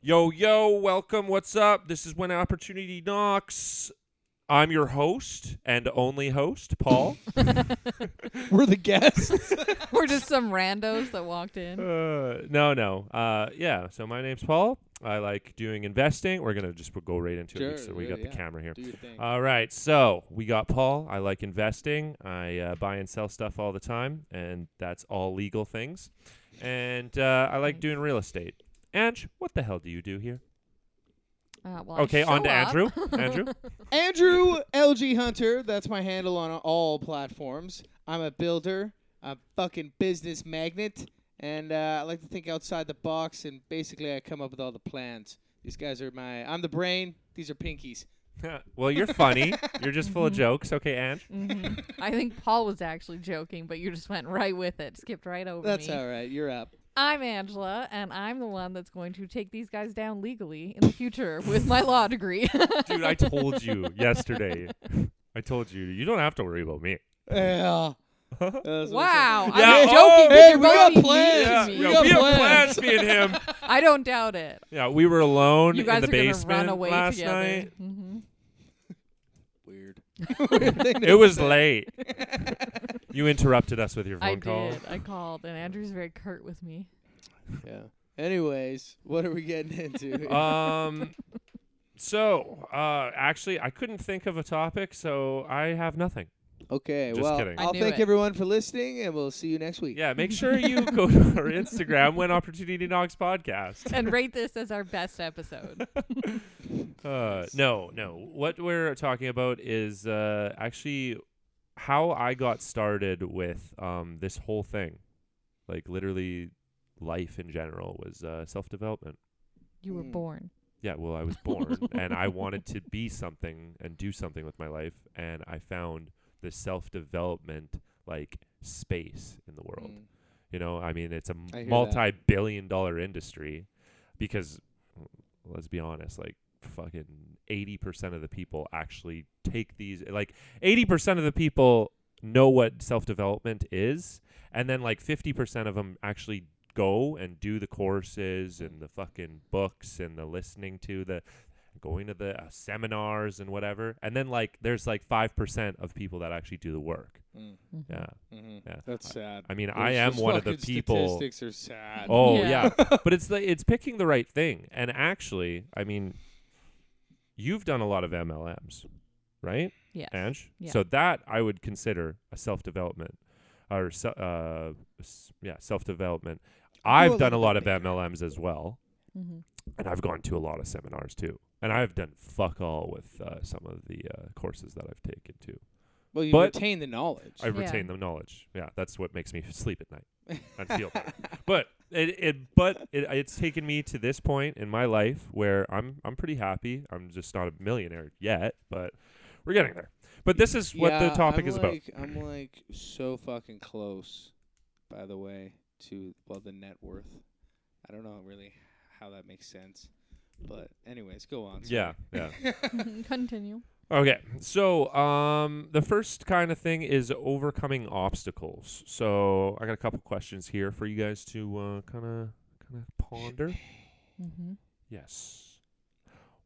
Yo, yo, welcome. What's up? This is When Opportunity Knocks. I'm your host and only host, Paul. We're the guests. We're just some randos that walked in. uh, no, no. Uh, yeah, so my name's Paul. I like doing investing. We're going to just go right into it. So we yeah, got the yeah. camera here. Do your thing. All right, so we got Paul. I like investing. I uh, buy and sell stuff all the time, and that's all legal things. And uh, I like doing real estate. Ange, what the hell do you do here? Uh, well, I Okay, on to up. Andrew. Andrew. Andrew LG Hunter. That's my handle on all platforms. I'm a builder, a fucking business magnet, and uh, I like to think outside the box. And basically, I come up with all the plans. These guys are my. I'm the brain. These are pinkies. well, you're funny. You're just full of jokes. Okay, Ange. hmm I think Paul was actually joking, but you just went right with it, skipped right over That's me. all right. You're up. I'm Angela, and I'm the one that's going to take these guys down legally in the future with my law degree. Dude, I told you yesterday. I told you you don't have to worry about me. Yeah. That's what I said. wow, Yeah, I'm oh, joking. 'cause hey, you're we got plans. Yeah, me. we yeah, got we have plans. plans, me and him. I don't doubt it. Yeah, we were alone You in the are basement run away last together. night. hmm Weird. It was late. You interrupted us with your phone call. I call. did. I called, and Andrew's very curt with me. Yeah. Anyways, what are we getting into? Um. So, uh, actually, I couldn't think of a topic, so I have nothing. okay. just well, kidding. I I'll knew thank it. everyone for listening, and we'll see you next week. Yeah, make sure you go to our Instagram when Opportunity Knocks podcast. and rate this as our best episode. Uh, no, no. What we're talking about is uh, actually how I got started with um, this whole thing. Like literally, life in general was uh, self development. You were Mm. born. Yeah, well, I was born and I wanted to be something and do something with my life, and I found the self development like space in the world. Mm. You know, I mean, it's a multi-billion dollar industry because let's be honest, like fucking 80% of the people actually take these like 80% of the people know what self-development is and then like 50% of them actually go and do the courses and the fucking books and the listening to the going to the uh, seminars and whatever and then like there's like 5% of people that actually do the work Mm. Mhm. yeah Mhm. Yeah. That's sad. i mean Those- i am one of the people Statistics are sad. Oh Yeah. yeah, but it's the it's picking the right thing. And actually, I mean, you've done a lot of MLMs, right, Yes. Ange? Yeah. So that I would consider a self development, or se- uh, yeah, self development. I've a done a lot of there. MLMs as well, hmm and I've gone to a lot of seminars too. And I've done fuck all with uh, some of the uh, courses that I've taken too. Well, you But- retain the knowledge. I retain Yeah. the knowledge. Yeah, that's what makes me sleep at night. and feel better. But it, it but it, it's taken me to this point in my life where I'm I'm pretty happy. I'm just not a millionaire yet, but we're getting there. But this is what the topic I'm is about. I'm like so fucking close, by the way, to well the net worth. I don't know really how that makes sense, but anyways, go on. Yeah, yeah. Continue. Okay, so um, the first kind of thing is overcoming obstacles. So I got a couple questions here for you guys to uh, kind of kind of ponder. hmm Yes.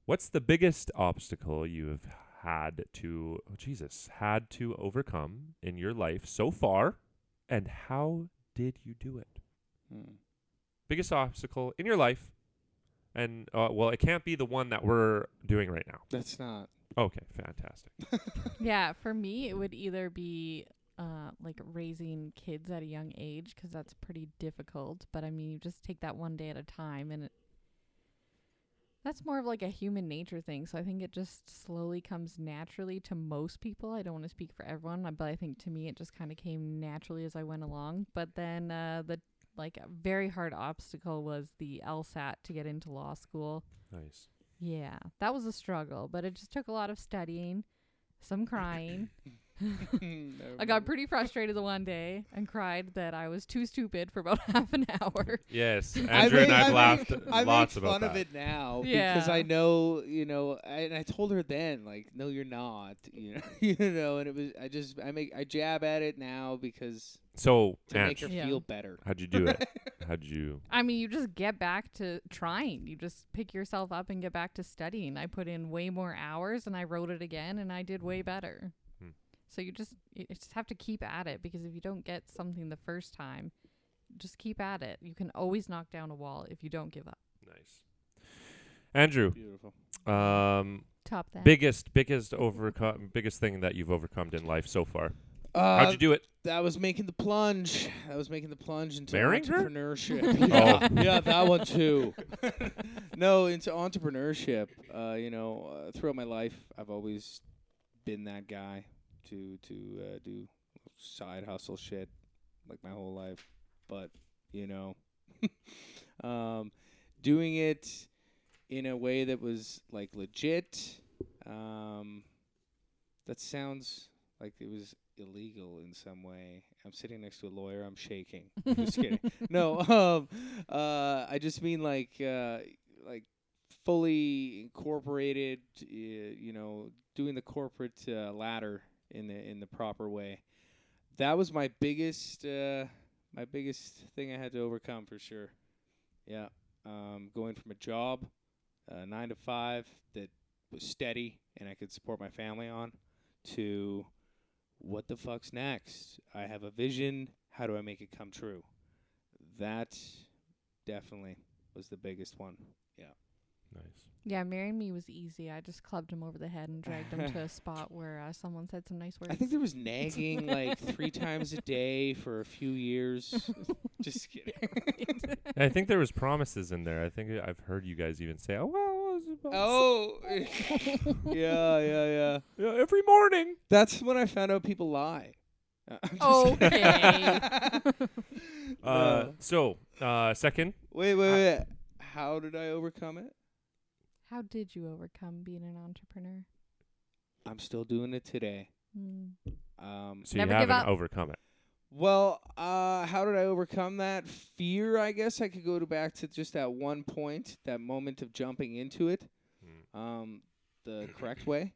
What's the biggest obstacle you've had to, oh Jesus, had to overcome in your life so far, and how did you do it? Hmm. Biggest obstacle in your life, and uh, well, it can't be the one that we're doing right now. That's not. Okay, fantastic. Yeah, for me, it would either be uh, like raising kids at a young age 'cause that's pretty difficult. But I mean, you just take that one day at a time, and it, that's more of like a human nature thing. So I think it just slowly comes naturally to most people. I don't want to speak for everyone, uh, but I think to me, it just kind of came naturally as I went along. But then uh, the like a very hard obstacle was the LSAT to get into law school. Nice. Yeah, that was a struggle, but it just took a lot of studying, some crying, I got pretty frustrated the one day and cried that I was too stupid for about half an hour. Yes, I Andrew and I've I make- laughed I lots make about fun that. of it now because I know, you know, I, and I told her then, like, no, you're not, you know, you know, and it was, I just, I make, I jab at it now because So, to make her Yeah. feel better. how'd you do it? How'd you? I mean, you just get back to trying. You just pick yourself up and get back to studying. I put in way more hours and I wrote it again and I did way better. So you just you just have to keep at it because if you don't get something the first time, just keep at it. You can always knock down a wall if you don't give up. Nice. Andrew, Beautiful. um, Top that. biggest, biggest overcome, biggest thing that you've overcome in life so far. Uh, How'd you do it? That was making the plunge. That was making the plunge into Marrying her? entrepreneurship. Oh. yeah, yeah, that one too. no, into entrepreneurship. Uh, you know, uh, throughout my life, I've always been that guy to to uh, do side hustle shit like my whole life. But you know, um, doing it in a way that was like legit. Um, that sounds like it was illegal in some way. I'm sitting next to a lawyer. I'm shaking. I'm just kidding. No, um, uh, I just mean like uh, like fully incorporated. Uh, you know, doing the corporate uh, ladder in the in the proper way. That was my biggest uh, my biggest thing I had to overcome for sure. Yeah, um, going from a job, uh, nine to five, that was steady and I could support my family on, to what the fuck's next? I have a vision. How do I make it come true? That definitely was the biggest one. Nice. Yeah, marrying me was easy. I just clubbed him over the head and dragged him to a spot where uh, someone said some nice words. I think there was nagging like three times a day for a few years. Just kidding. I think there was promises in there. I think I- I've heard you guys even say, "Oh well, was about oh, yeah, yeah, yeah. yeah, every morning." That's when I found out people lie. Uh, Okay. Uh, so uh, second, Wait, wait, wait. How did I overcome it? How did you overcome being an entrepreneur? I'm still doing it today. Hmm. Um, so Never you give haven't up. overcome it. well, uh, how did I overcome that fear? I guess I could go to back to just that one point, that moment of jumping into it, Hmm. um, the correct way.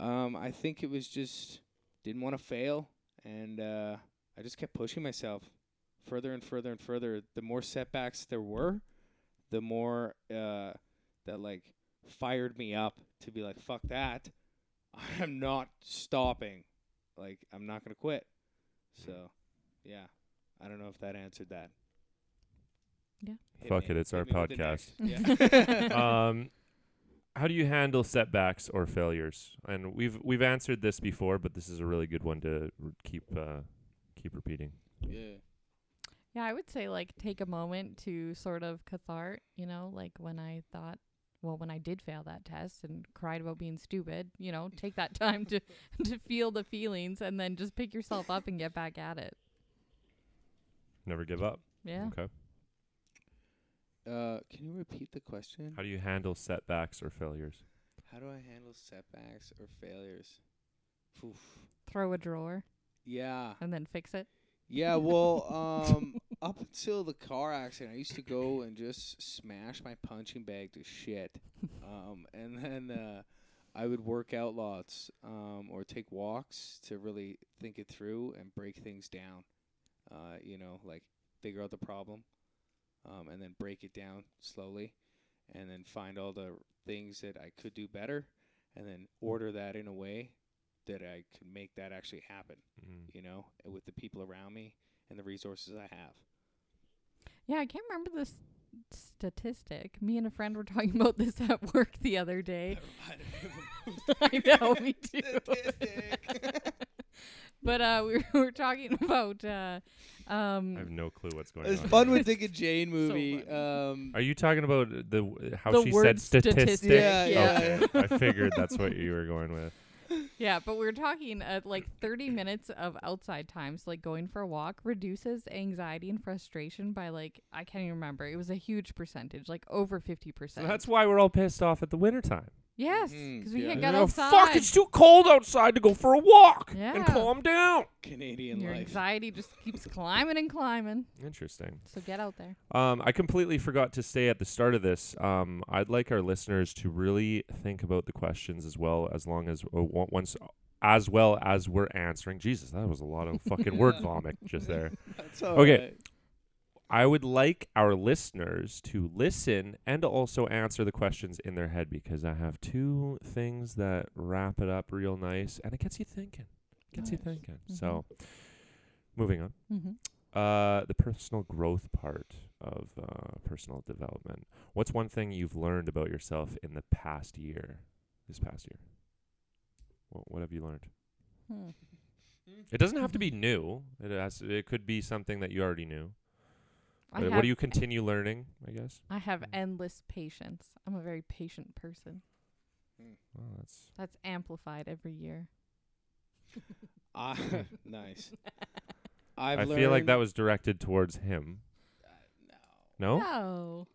Um, I think it was just didn't want to fail, and uh, I just kept pushing myself further and further and further. The more setbacks there were, the more uh, that like fired me up to be like, "Fuck that! I'm not stopping. Like, I'm not gonna quit." So, yeah, I don't know if that answered that. Yeah. Hit Fuck me- it, it's hit our me with the podcast. Yeah. um, how do you handle setbacks or failures? And we've we've answered this before, but this is a really good one to r- keep uh, keep repeating. yeah. Yeah, I would say like take a moment to sort of cathart, you know, like when I thought, well, when I did fail that test and cried about being stupid, you know, take that time to to feel the feelings and then just pick yourself up and get back at it. Never give up. Yeah. Okay. Uh, can you repeat the question? How do you handle setbacks or failures? How do I handle setbacks or failures? Oof. Throw a drawer Yeah. and then fix it. Yeah, well, um, up until the car accident, I used to go and just smash my punching bag to shit. um, and then uh, I would work out lots um, or take walks to really think it through and break things down. Uh, you know, like figure out the problem um, and then break it down slowly and then find all the things that I could do better and then order that in a way that I could make that actually happen Mm. you know, with the people around me and the resources I have. Yeah, I can't remember this statistic. Me and a friend were talking about this at work the other day. I know, me too. but uh, we were, we were talking about uh, um, I have no clue what's going It's on. fun with Dick and Jane movie. funny. um, Are you talking about the w- how The she word said statistic? statistic, Yeah, yeah. yeah. Okay, I figured that's what you were going with. Yeah, but we are talking at like 30 minutes of outside time, so like going for a walk reduces anxiety and frustration by like I can't even remember. It was a huge percentage, like over 50%. So that's why we're all pissed off at the winter time. Yes, because we yeah. can't Yeah, get Oh, outside. fuck! It's too cold outside to go for a walk yeah. and calm down. Canadian Your life. anxiety just keeps climbing and climbing. Interesting. So get out there. Um, I completely forgot to say at the start of this. Um, I'd like our listeners to really think about the questions as well, as long as uh, once, as well as we're answering. Jesus, that was a lot of fucking word vomit just there. That's all Okay. right. I would like our listeners to listen and also answer the questions in their head because I have two things that wrap it up real nice and it gets you thinking. Gets you Nice. thinking. So, moving on. Mm-hmm. Uh, the personal growth part of uh, personal development. What's one thing you've learned about yourself in the past year? This past year. What, what have you learned? Hmm. It doesn't have to be new. It has. It could be something that you already knew. I What, what do you continue learning? I guess. I have hmm. endless patience. I'm a very patient person. Oh, that's That's amplified every year. Ah, nice. I've I feel like that was directed towards him. Uh, no, No.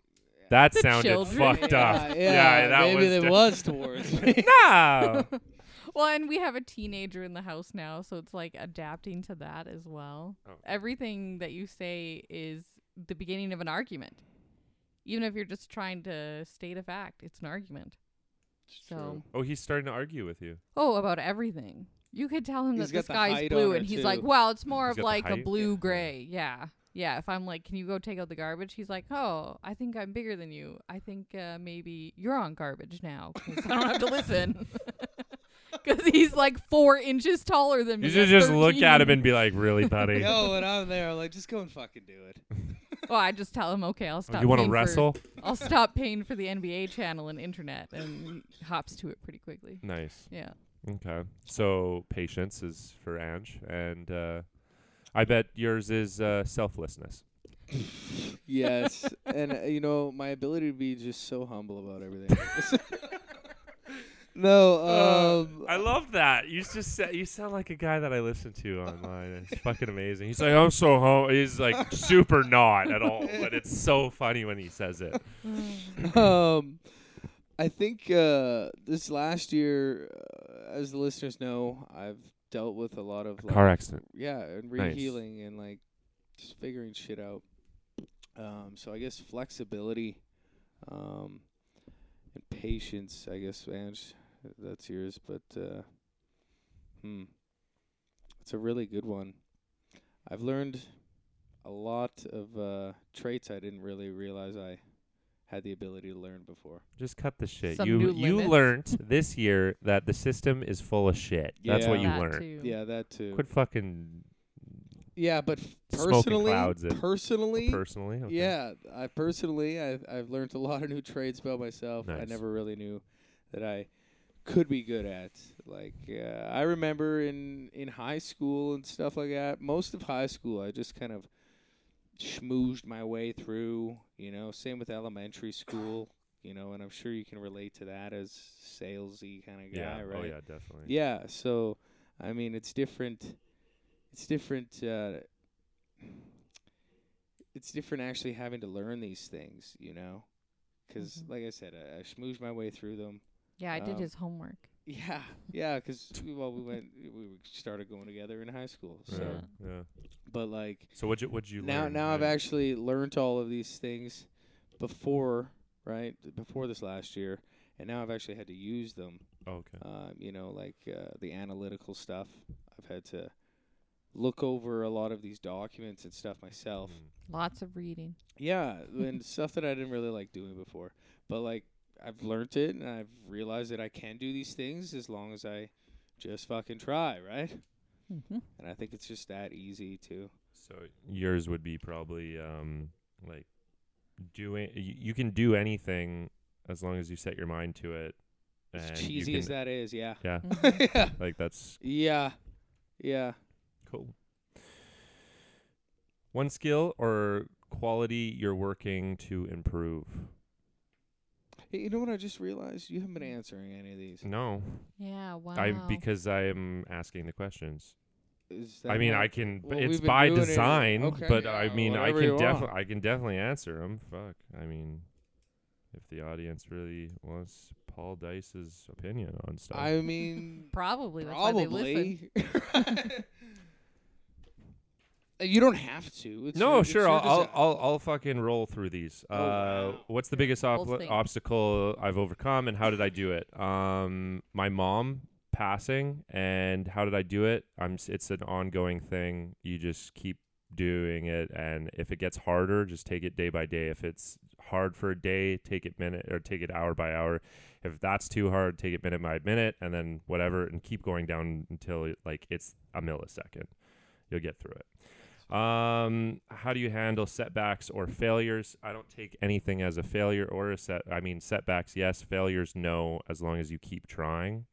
that The sounded children. fucked up. Yeah, yeah, that maybe was it di- was towards me. no. Well, and we have a teenager in the house now, so it's like adapting to that as well. Oh. Everything that you say is the beginning of an argument. Even if you're just trying to state a fact, it's an argument. So, Oh, he's starting to argue with you. oh, about everything. You could tell him He's that got the sky's height blue, on and it, he's like, too. "Well, it's more He's of the like a height? blue gray." Yeah, yeah. If I'm like, "Can you go take out the garbage?" He's like, "Oh, I think I'm bigger than you. I think uh, maybe you're on garbage now 'cause I don't have to listen." Because he's like four inches taller than me. You should at just look at him and be like, "Really, buddy? Yo, when I'm there, I'm like, just go and fucking do it. Well, I just tell him, "Okay, I'll Oh, stop." you want to paying for- wrestle?" I'll stop paying for the NBA channel and internet, and he hops to it pretty quickly. Nice. Yeah. Okay. So patience is for Ange, and uh, I bet yours is uh, selflessness. Yes, and uh, you know my ability to be just so humble about everything. No, um, I love that. You just sa- you sound like a guy that I listen to online. It's fucking amazing. He's like, I'm so home. He's like super not at all, but it's so funny when he says it. um, I think uh, this last year, uh, as the listeners know, I've dealt with a lot of like, Car accident. yeah, and Nice. rehealing and like just figuring shit out. Um, so I guess flexibility, um, and patience. I guess, Ange, that's yours. But uh, hmm, it's a really good one. I've learned a lot of uh, traits I didn't really realize I had the ability to learn before. Just cut the shit. Some you new you limits. learned this year that the system is full of shit. That's what you That learned. too. Yeah, that too. Quit fucking Yeah, but f- Smoking personally, clouds it. personally, personally. Okay. yeah, I personally, I've I've learned a lot of new trades about myself. I Nice. never really knew that I could be good at. Like uh, I remember in in high school and stuff like that. Most of high school, I just kind of schmoozed my way through. You know, same with elementary school. You know, and I'm sure you can relate to that as salesy kind of guy, Yeah. right? Oh yeah, definitely. Yeah, so I mean it's different it's different uh it's different actually having to learn these things, you know? because Mhm. like I said, I, I schmoozed my way through them. Yeah, I did Um, his homework. Yeah, yeah, because well, we went, we started going together in high school. So, yeah. yeah. but like So what'd you what'd you now, learn? now I've actually learned all of these things before, right? Before this last year, and now I've actually had to use them. Oh, okay. Um, you know, like uh, the analytical stuff. I've had to look over a lot of these documents and stuff myself. Mm. Lots of reading. Yeah, and stuff that I didn't really like doing before. But like I've learned it and I've realized that I can do these things as long as I just fucking try, right? Mm-hmm. And I think it's just that easy too. So yours would be probably um like doing you, you can do anything as long as you set your mind to it. As and you cheesy can, as that is, yeah. Yeah. Mm-hmm. yeah. Like that's Yeah. Yeah. cool. One skill or quality you're working to improve. Hey, you know what I just realized? You haven't been answering any of these. No, Yeah, wow. I because I am asking the questions. Is that I mean, not- I can. Well, it's we've been by doing it- design, okay, but yeah, I mean, I whatever can you want. definitely, I can definitely answer them. Fuck, I mean, if the audience really wants Paul Dice's opinion on stuff. I mean, Probably. That's why they listen. probably. you don't have to. It's no, your- sure. your I'll, I'll I'll I'll fucking roll through these. Oh, uh, wow. what's the biggest ob- thing. obstacle I've overcome, and how did I do it? Um, my mom passing, and how did I do it? I'm. s- It's an ongoing thing. You just keep doing it, and if it gets harder, just take it day by day. If it's hard for a day, take it minute or take it hour by hour. If that's too hard, take it minute by minute, and then whatever, and keep going down until it, like it's a millisecond. You'll get through it. Um, how do you handle setbacks or failures? I don't take anything as a failure or a set. I mean, setbacks, yes. Failures, no. As long as you keep trying.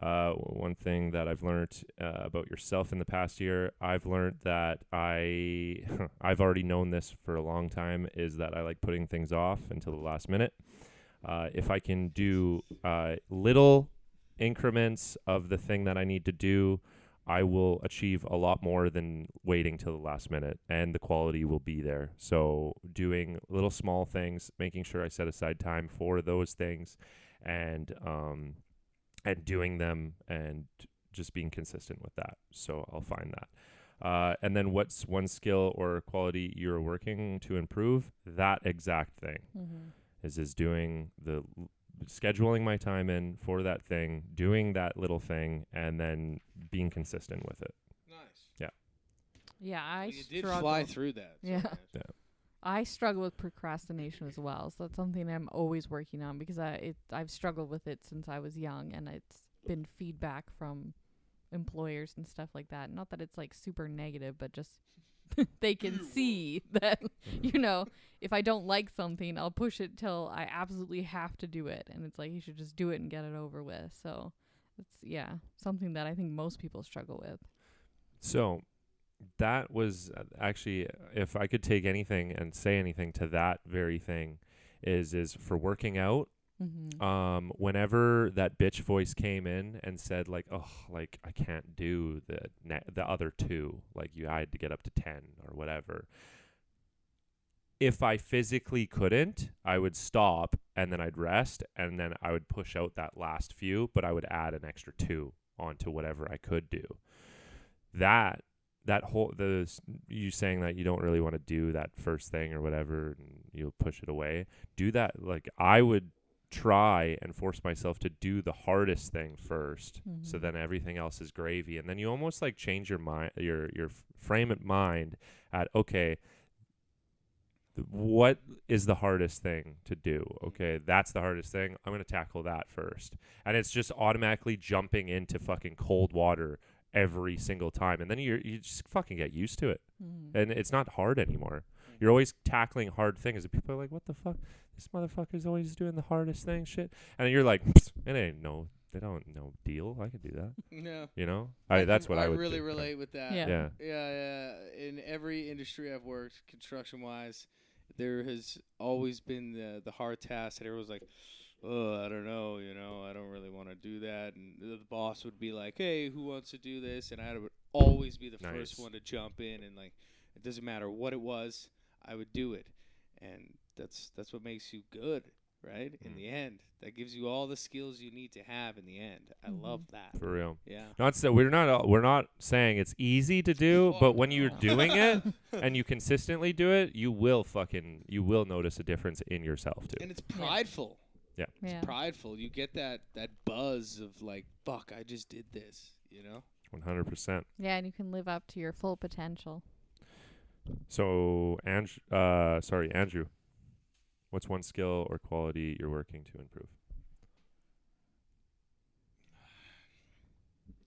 Uh, one thing that I've learned uh, about yourself in the past year, I've learned that I, I've already known this for a long time, is that I like putting things off until the last minute. Uh, if I can do uh, little increments of the thing that I need to do, I will achieve a lot more than waiting till the last minute, and the quality will be there. So, doing little small things, making sure I set aside time for those things, and um, and doing them, and just being consistent with that. So, I'll find that. Uh, and then, what's one skill or quality you're working to improve? That exact thing Mm-hmm. is is doing the scheduling my time in for that thing, doing that little thing, and then being consistent with it. Nice. Yeah, Yeah, I Well, you did fly through that. so Yeah. nice. Yeah. I struggle with procrastination as well, so that's something I'm always working on because I it I've struggled with it since I was young, and it's been feedback from employers and stuff like that. Not that it's like super negative, but just they can see that you know if I don't like something, I'll push it till I absolutely have to do it, and it's like you should just do it and get it over with. So it's yeah something that I think most people struggle with. So that was uh, actually, if I could take anything and say anything to that very thing, is is for working out. Mm-hmm. Um, whenever that bitch voice came in and said like, "Oh, like I can't do the the other two, like you I had to get up to ten or whatever." If I physically couldn't, I would stop and then I'd rest and then I would push out that last few, but I would add an extra two onto whatever I could do. That that whole the you saying that you don't really want to do that first thing or whatever and you'll push it away. Do that like I would try and force myself to do the hardest thing 1st so Mhm. then everything else is gravy and then you almost like change your mind your your frame of mind at okay th- what is the hardest thing to do okay that's the hardest thing i'm going to tackle that first and it's just automatically jumping into fucking cold water every single time and then you you just fucking get used to it Mm-hmm. and it's not hard anymore. You're always tackling hard things, and people are like, "What the fuck? This motherfucker's always doing the hardest thing, shit." And you're like, "It ain't no, they don't know deal. I can do that." No. You know, I, that's can- what I, would really do. relate with that. Yeah. Yeah, Yeah, yeah. In every industry I've worked, construction wise, there has always been the the hard task that everyone's like, oh, I don't know, you know, I don't really want to do that. And the the boss would be like, hey, who wants to do this? And I would always be the Nice. first one to jump in, and like, it doesn't matter what it was, I would do it. And that's that's what makes you good, right? In Mm. the end, that gives you all the skills you need to have in the end. I Mhm. love that. for real. Yeah. Not so we're not uh, we're not saying it's easy to do, Oh, but when you're doing it and you consistently do it, you will fucking you will notice a difference in yourself too. And it's prideful. yeah. It's prideful. You get that that buzz of like, fuck, I just did this. You know. One hundred percent. Yeah, and you can live up to your full potential. So, Andrew, uh, sorry, Andrew, what's one skill or quality you're working to improve?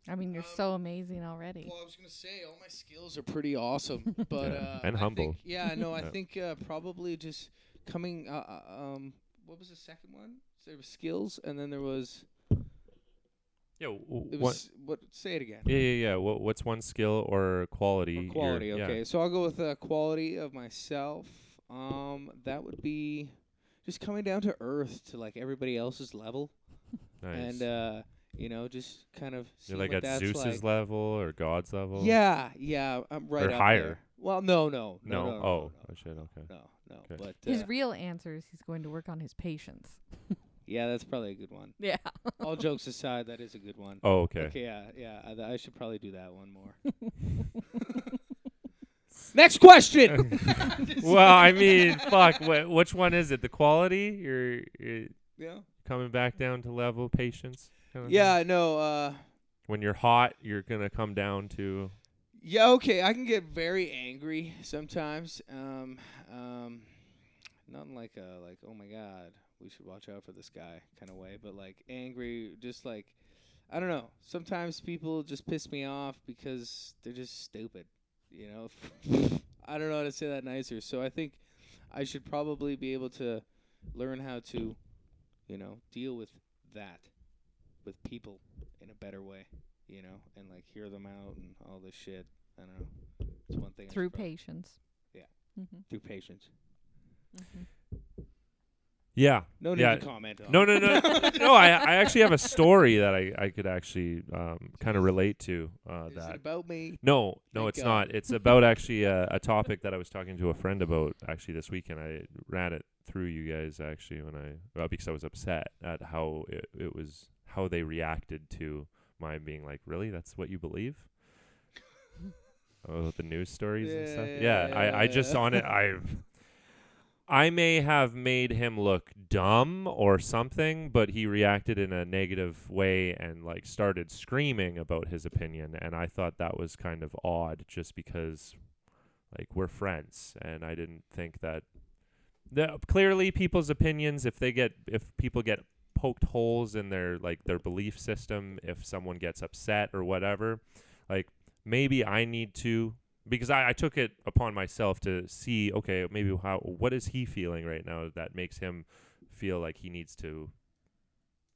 I mean, you're Um, so amazing already. Well, I was gonna say all my skills are pretty awesome, but Yeah, uh, and I humble. Think, yeah, no, I think uh, probably just coming. Uh, uh, um, what was the second one? There was skills, and then there was. Yeah, w- It what? was what? Say it again. Yeah, yeah, yeah. What, what's one skill or quality? Or you're- quality. yeah. Okay, so I'll go with uh, quality of myself. Um, that would be just coming down to earth to like everybody else's level, Nice. and uh, you know, just kind of. you're seeing like at Zeus's like. level or God's level. Yeah, yeah, I'm right Or up higher. there. Well, no, no, No. no, no, no, oh. no, oh shit. Okay. no, no. Okay. But His uh, real answer is he's going to work on his patience. yeah, that's probably a good one. Yeah. All jokes aside, that is a good one. Oh, okay. Okay, yeah, yeah. I, th- I should probably do that one more. Next question. well, I mean, fuck. Wh- which one is it? The quality? You're, you're yeah. coming back down to level patience. kinda thing? Yeah, no. Uh, When you're hot, you're gonna come down to. yeah, okay. I can get very angry sometimes. Um, um, not like a like, oh my god, we should watch out for this guy kind of way, but like angry, just like, I don't know. Sometimes people just piss me off because they're just stupid. You know, I don't know how to say that nicer. So I think I should probably be able to learn how to, you know, deal with that with people in a better way, you know, and like hear them out and all this shit. I don't know. It's one thing Through prob- patience. Yeah. Mm-hmm. through patience. Yeah. No need Yeah. to comment on. No, no, no, no. I, I actually have a story that I, I could actually um, kind of relate to. Uh, Is it that about me? no, no, Thank it's God. not. It's about actually a, a topic that I was talking to a friend about actually this weekend. I ran it through you guys actually when I well, because I was upset at how it, it was how they reacted to my being like, really, that's what you believe. Oh, the news stories and stuff. Yeah, I, I just on it. I've I may have made him look dumb or something, but he reacted in a negative way and like started screaming about his opinion and I thought that was kind of odd just because like we're friends and I didn't think that the, clearly people's opinions if they get if people get poked holes in their like their belief system if someone gets upset or whatever like maybe I need to because I, I took it upon myself to see okay maybe how what is he feeling right now that makes him feel like he needs to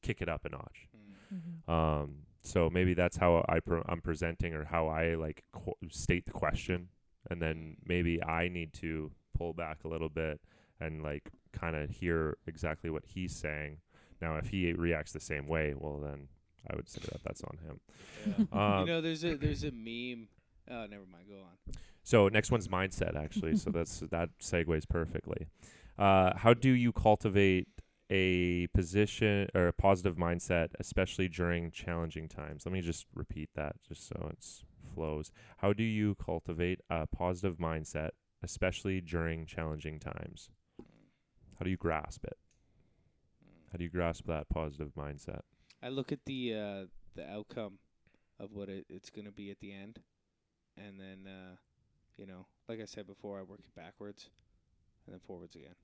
kick it up a notch Mm. Mm-hmm. um so maybe that's how I pre- I'm presenting or how I like qu- state the question and then maybe I need to pull back a little bit and like kind of hear exactly what he's saying now if he reacts the same way well then I would say that that's on him Yeah. um, you know, there's a there's a meme. Oh, never mind. Go on. So next one's mindset, actually. so that's that segues perfectly. Uh, how do you cultivate a position or a positive mindset, especially during challenging times? Let me just repeat that, just so it flows. How do you cultivate a positive mindset, especially during challenging times? How do you grasp it? How do you grasp that positive mindset? I look at the uh, the outcome of what it, it's going to be at the end, and then uh, you know, like I said before, I work it backwards and then forwards again.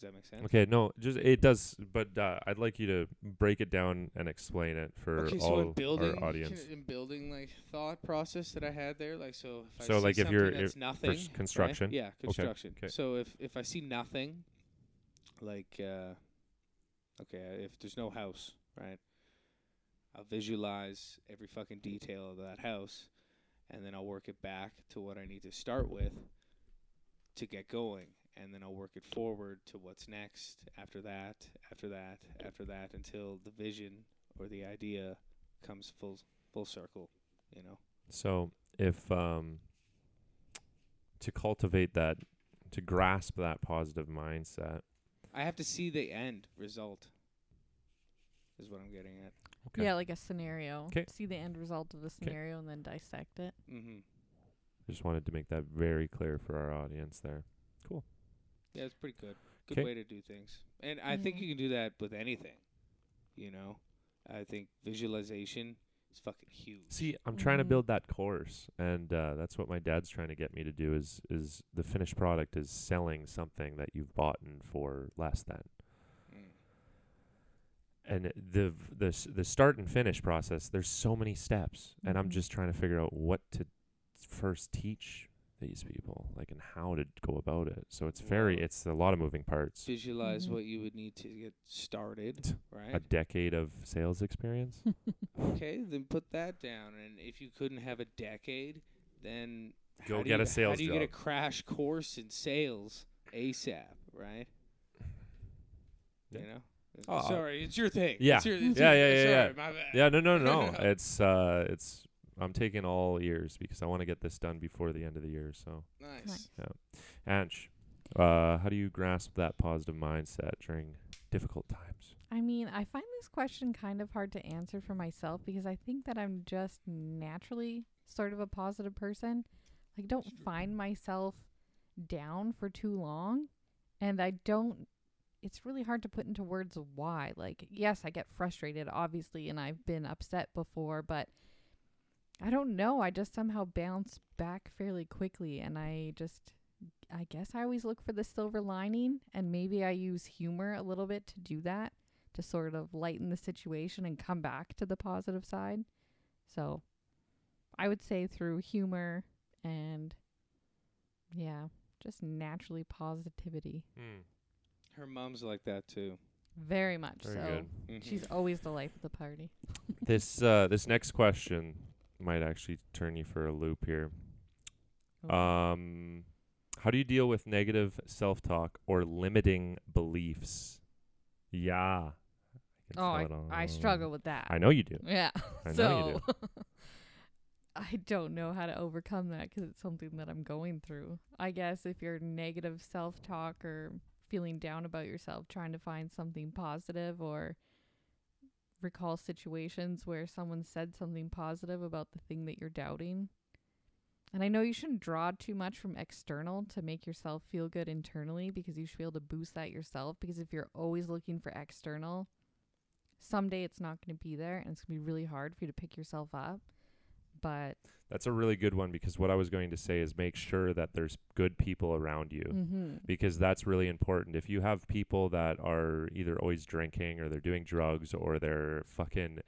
Does that make sense? Okay, no, just it does, but uh, I'd like you to break it down and explain it for okay, all so in building, our audience. in building like thought process that I had there, like so. If So, I see like, if you're- if- nothing, s- construction? right? yeah, construction. 'kay. So if if I see nothing, like uh, okay, uh, if there's no house, right? I'll visualize every fucking detail of that house, and then I'll work it back to what I need to start with to get going, and then I'll work it forward to what's next after that, after that, after that, until the vision or the idea comes full full circle. You know. So if um to cultivate that to grasp that positive mindset. I have to see the end result. Is what I'm getting at. Okay. Yeah, like a scenario. 'Kay. See the end result of the scenario and then dissect it. Mm-hmm. I just wanted to make that very clear for our audience there. Cool. Yeah, it's pretty good. Good 'Kay. way to do things. And I think Mhm. you can do that with anything. You know, I think visualization is fucking huge. See, I'm trying to Mhm. build that course and uh, that's what my dad's trying to get me to do is is the finished product is selling something that you've bought in for less than. And the the the start and finish process there's so many steps and i'm Mhm. just trying to figure out what to first teach these people like and how to go about it so it's very it's a lot of moving parts Visualize Mhm. what you would need to get started, right? a decade of sales experience okay, then put that down. And if you couldn't have a decade, then Go how do get you, a sales How do you get a crash course in sales ASAP, right? Yeah. You know. Oh, sorry, it's your thing. yeah. It's your, it's Yeah, your, yeah, yeah, Sorry, my bad. yeah no no no it's uh it's i'm taking all ears because i want to get this done before the end of the year so Nice. Nice. Ange, Uh, how do you grasp that positive mindset during difficult times? I mean, I find this question kind of hard to answer for myself because I think that I'm just naturally sort of a positive person. Like, don't find myself down for too long. And I don't, it's really hard to put into words why. Like, yes, I get frustrated, obviously, and I've been upset before, but I don't know. I just somehow bounce back fairly quickly. And I just, I guess I always look for the silver lining. And maybe I use humor a little bit to do that to sort of lighten the situation and come back to the positive side. So I would say through humor and yeah, just naturally positivity. Hmm. Her mom's like that too. Very much Very so. good. Mm-hmm. She's always the life of the party. This uh, this next question might actually turn you for a loop here. Oh. Um, how do you deal with negative self-talk or limiting beliefs? Yeah. I oh, I, I struggle with that. I know you do. Yeah. I know so you do. I don't know how to overcome that 'cause it's something that I'm going through. I guess if you're negative self talk or feeling down about yourself, trying to find something positive or recall situations where someone said something positive about the thing that you're doubting. And I know you shouldn't draw too much from external to make yourself feel good internally because you should be able to boost that yourself. Because if you're always looking for external, someday it's not going to be there and it's going to be really hard for you to pick yourself up. But That's a really good one because what I was going to say is make sure that there's good people around you. mm-hmm. because that's really important. If you have people that are either always drinking or they're doing drugs or they're fucking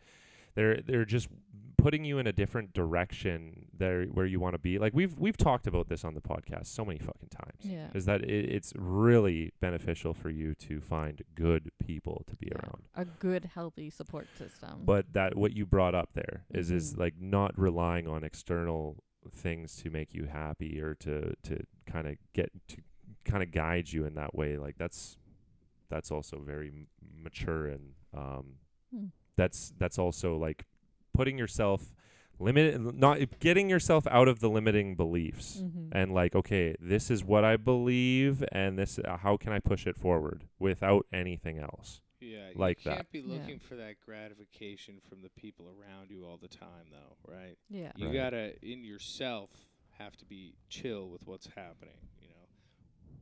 they're they're just putting you in a different direction there where you want to be. Like we've we've talked about this on the podcast so many fucking times. Yeah. Is that it, it's really beneficial for you to find good people to be Yeah. around. a good, healthy support system. But that what you brought up there is is Mhm. like not relying on external things to make you happy or to to kind of get to kind of guide you in that way. Like that's that's also very m- mature and um Hmm. That's that's also like putting yourself limit not getting yourself out of the limiting beliefs Mhm. and like okay this is what i believe and this uh, how can i push it forward without anything else Yeah, like that you can't be Yeah. looking for that gratification from the people around you all the time, though, right? yeah. You Right. gotta, in yourself, have to be chill with what's happening. You know,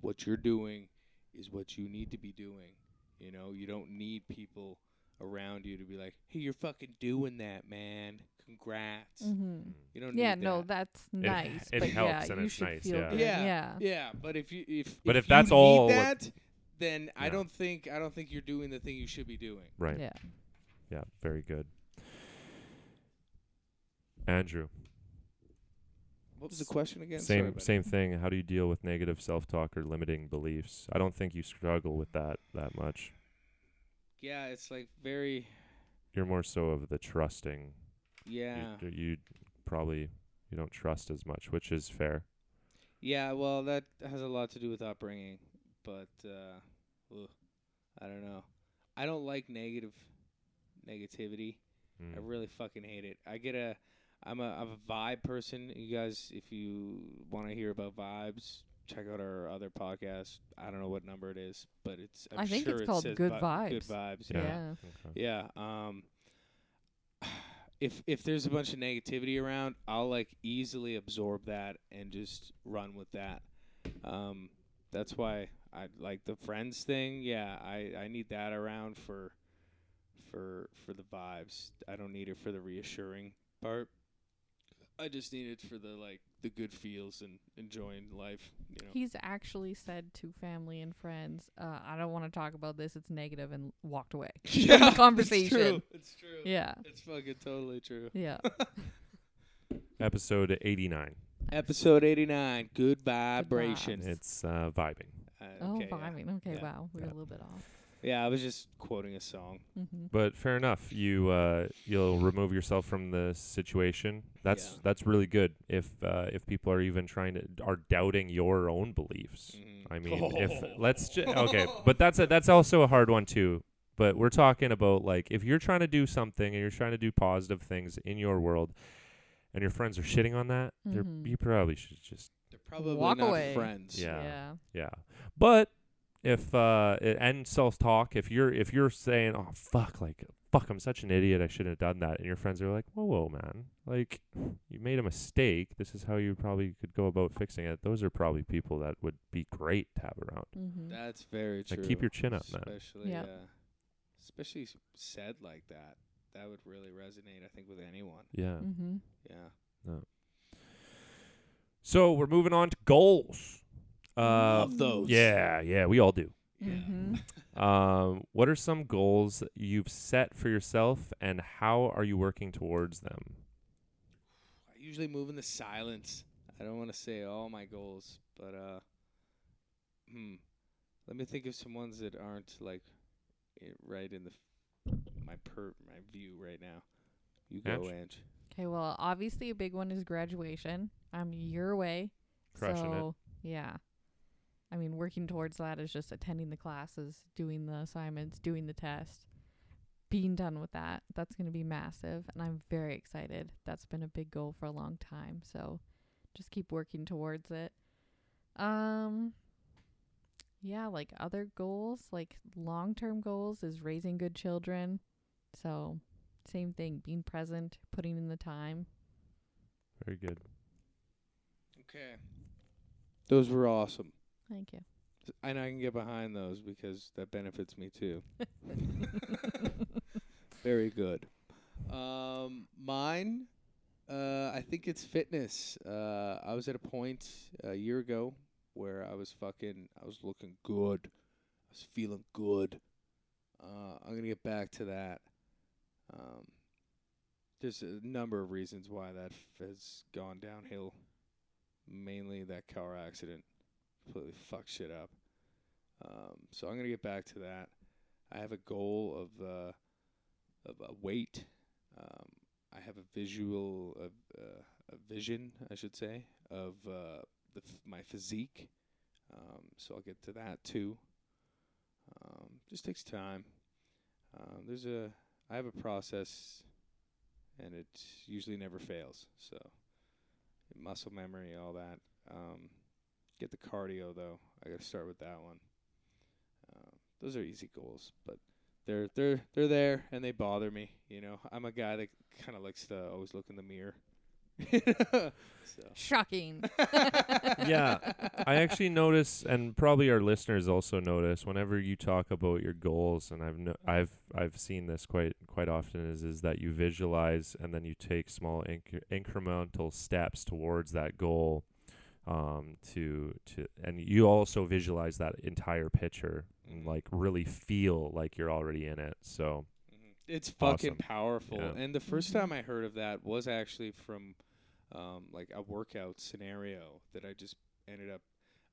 what you're doing is what you need to be doing. You know, you don't need people around you to be like, "Hey, you're fucking doing that, man. Congrats." Mm-hmm. You don't Yeah, need no, that. that's nice. it but helps yeah, and it's nice, yeah. good. Yeah. yeah. Yeah, but if you if But if you that's need all that, then I don't think I don't think you're doing the thing you should be doing. right Yeah. yeah very good andrew What was the question again? same Sorry, buddy. same thing how do you deal with negative self-talk or limiting beliefs i don't think you struggle with that that much Yeah, it's like very you're more so of the trusting yeah. you, you probably you don't trust as much which is fair Yeah, well, that has a lot to do with upbringing, but uh, ugh, I don't know. I don't like negative negativity. Mm. I really fucking hate it. I get a, I'm a, I'm a vibe person. You guys, if you want to hear about vibes, check out our other podcast. I don't know what number it is, but it's. I'm I think sure it's called says Good Vibes. Good Vibes. vibes. Yeah. Yeah. Okay. Yeah. Um. If if there's a bunch of negativity around, I'll like easily absorb that and just run with that. Um, that's why I like the friends thing. Yeah, I I need that around for for for the vibes. I don't need it for the reassuring part. I just need it for the like the good feels and enjoying life. You know. He's actually said to family and friends, uh, I don't want to talk about this. It's negative," negative, and walked away. yeah, conversation. It's true. It's true. Yeah. It's fucking totally true. Yeah. episode 89 Episode 89, Good Vibration. vibes. it's uh, vibing Uh, oh, okay, yeah. vibing. Okay, Yeah. wow. We're Yeah. a little bit off. Yeah, I was just quoting a song. Mm-hmm. but fair enough you uh you'll remove yourself from the situation that's Yeah. that's really good if uh if people are even trying to are doubting your own beliefs Mhm. i mean if let's ju- okay but that's a that's also a hard one too but we're talking about like if you're trying to do something and you're trying to do positive things in your world and your friends are shitting on that they're Mhm. you probably should just They're probably Walk not away. friends. Yeah. yeah. Yeah. But if uh i- and self talk, if you're if you're saying, Oh fuck, like fuck, I'm such an idiot, I shouldn't have done that and your friends are like, Whoa, whoa, man. Like you made a mistake. This is how you probably could go about fixing it. Those are probably people that would be great to have around. Mm-hmm. That's very true. Like keep your chin up, man. Especially, Yep. uh, especially s- said like that. That would really resonate, I think, with anyone. Yeah. mm-hmm. Yeah. So we're moving on to goals. Uh, Love those. Yeah, yeah, we all do. Yeah. Mm-hmm. Um, what are some goals you've set for yourself, and how are you working towards them? I usually move in the silence. I don't want to say all my goals, but uh, hmm. Let me think of some ones that aren't like right in the f- my per my view right now. You go, Ange? Ange. Okay, well, obviously a big one is graduation. I'm your way. away. Crushing it. yeah. I mean, working towards that is just attending the classes, doing the assignments, doing the test, being done with that. That's going to be massive, and I'm very excited. That's been a big goal for a long time, so just keep working towards it. Um yeah, like other goals, like long-term goals is raising good children. So, same thing, being present, putting in the time. Very good. Okay. Those were awesome. Thank you. And I can get behind those because that benefits me too. Very good. Um, mine, uh, I think it's fitness. Uh, I was at a point a year ago where I was fucking, I was looking good. I was feeling good. Uh, I'm gonna get back to that. Um, there's a number of reasons why that f- has gone downhill. Mainly that car accident completely fucked shit up. Um, so I'm gonna get back to that. I have a goal of uh, of a weight. Um, I have a visual, uh, a vision, I should say, of uh, f- my physique. Um, so I'll get to that too. Um, just takes time. Um, there's a I have a process, and it usually never fails. So muscle memory, all that. Um, get the cardio though. I got to start with that one. Um, those are easy goals, but they're they're they're there and they bother me. You know, I'm a guy that kind of likes to always look in the mirror. so. Shocking. Yeah, I actually notice, and probably our listeners also notice, whenever you talk about your goals, and I've no, I've I've seen this quite quite often, is is that you visualize and then you take small inc- incremental steps towards that goal, um, to to, and you also visualize that entire picture, and like really feel like you're already in it. So Mhm. It's fucking Awesome. powerful. Yeah. And the 1st Mhm. time I heard of that was actually from um, like a workout scenario that I just ended up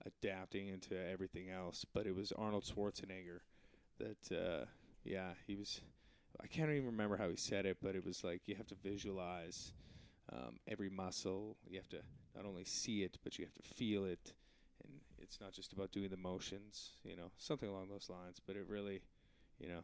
adapting into everything else. But it was Arnold Schwarzenegger that, uh, yeah, he was. I can't even remember how he said it, but it was like you have to visualize um, every muscle. You have to not only see it, but you have to feel it. And it's not just about doing the motions, you know, something along those lines. But it really, you know,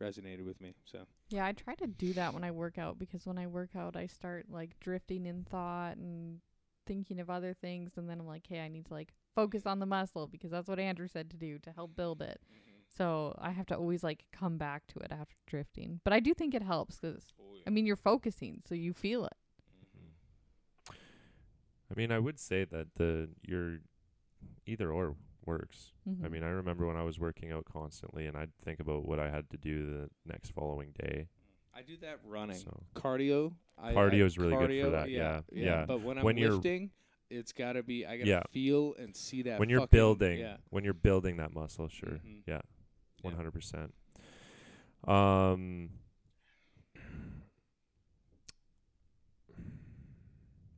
resonated with me. So Yeah, I try to do that when I work out because when I work out, I start like drifting in thought and thinking of other things, and then I'm like, hey, I need to like focus on the muscle because that's what Andrew said to do to help build it. Mm-hmm. So I have to always like come back to it after drifting. But I do think it helps 'cause Oh, I mean you're focusing, so you feel it. I mean, I would say that the your either or works. I Mhm. mean, I remember when I was working out constantly, and I'd think about what I had to do the next following day. I do that running. So Cardio. I, I- Cardio's really good for that, yeah, yeah. But when I'm When you're- lifting, it's got to be. I got to Yeah. feel and see that. when you're fucking- building, Yeah. when you're building that muscle, sure, Mhm. yeah, Yeah. one hundred percent. Um.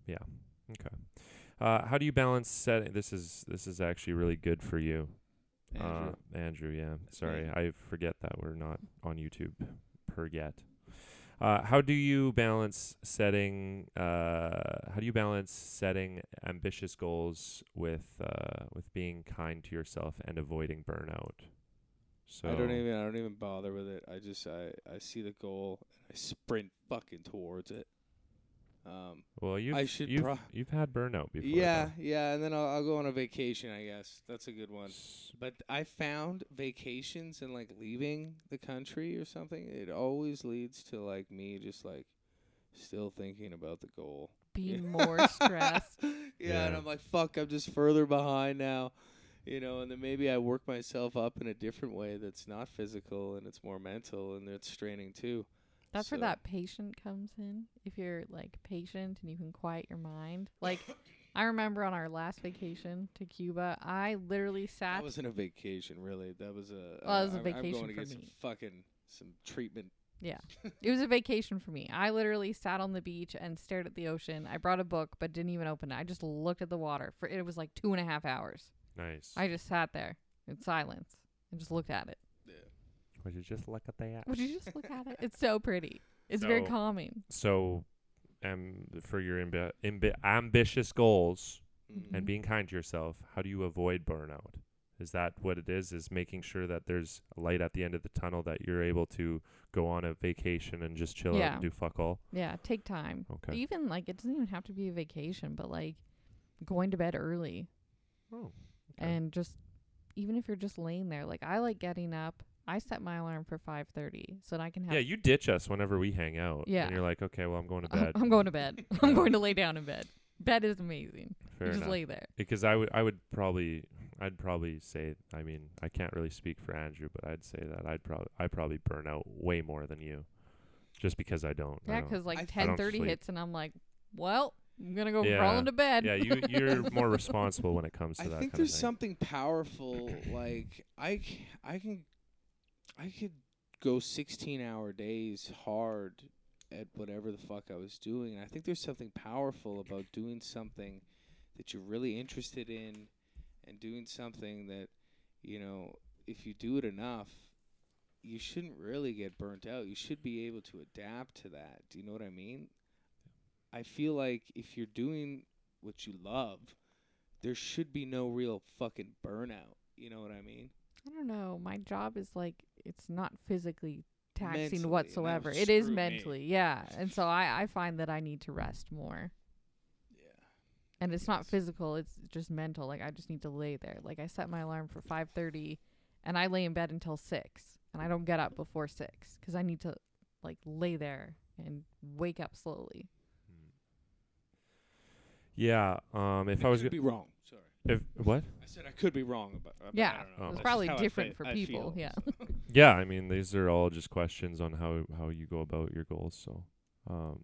Yeah. Uh, how do you balance setting? This is this is actually really good for you, Andrew. Uh, Andrew. Yeah. Sorry. I forget that we're not on YouTube per yet. Uh, how do you balance setting? Uh, how do you balance setting ambitious goals with uh, with being kind to yourself and avoiding burnout? So I don't even. I don't even bother with it. I just. I. I see the goal and I sprint fucking towards it. Um, Well, you've I should you've, pro- you've had burnout before. yeah, yeah, and then I'll, I'll go on a vacation. I guess that's a good one. But I found vacations and like leaving the country or something. It always leads to like me just like still thinking about the goal. Being more stressed. yeah, and I'm like, fuck, I'm just further behind now. You know, and then maybe I work myself up in a different way that's not physical and it's more mental and it's straining too. That's where that patient comes in. If you're like patient and you can quiet your mind. Like I remember on our last vacation to Cuba, I literally sat That wasn't a vacation, really. That was a. Well, it was a I'm- I'm vacation going to for get some fucking some treatment. Yeah. it was a vacation for me. I literally sat on the beach and stared at the ocean. I brought a book but didn't even open it. I just looked at the water for it was like two and a half hours. nice. I just sat there in silence and just looked at it. Yeah. Would you just look at that? Would you just look at it? It's so pretty. It's very So- calming. So, um, for your ambi- ambi- ambitious goals Mhm. and being kind to yourself, how do you avoid burnout? Is that what it is? Is making sure that there's a light at the end of the tunnel that you're able to go on a vacation and just chill out Yeah. and do fuck all? Yeah, take time. Okay. Even like it doesn't even have to be a vacation, but like going to bed early Oh. and just even if you're just laying there, like I like getting up. I set my alarm for 5:30 so that I can have Yeah, you ditch us whenever we hang out. Yeah. And you're like, okay, well, I'm going to bed. I'm going to bed. I'm going to lay down in bed. Bed is amazing. Fair you just enough. lay there. because I would I would probably I'd probably say I mean I can't really speak for Andrew but I'd say that I'd probably I probably burn out way more than you just because I don't Yeah, 'cause like th- I 10:30 hits and I'm like, well, I'm gonna go Yeah. crawling to bed. yeah you you're more responsible when it comes to I that I think kind there's of thing. something powerful. like I, c- I can, I could go 16 hour days hard at whatever the fuck I was doing. And I think there's something powerful about doing something that you're really interested in, and doing something that, you know, if you do it enough, you shouldn't really get burnt out. You should be able to adapt to that. Do you know what I mean? I feel like if you're doing what you love, there should be no real fucking burnout. You know what I mean? I don't know. My job is like it's not physically taxing Mentally, whatsoever. It is screw me. mentally, yeah. And so I I find that I need to rest more. Yeah. And it's not physical, it's just mental. Like I just need to lay there. Like I set my alarm for 5:30 and I lay in bed until 6 and I don't get up before 6 cuz I need to like lay there and wake up slowly. Mm. Yeah, um if I was could go- be wrong. Sorry, if what? I said I could be wrong about. about Yeah, I don't know. it's That's probably different fe- for I people, feel, yeah. so. Yeah, I mean these are all just questions on how how you go about your goals. So, um,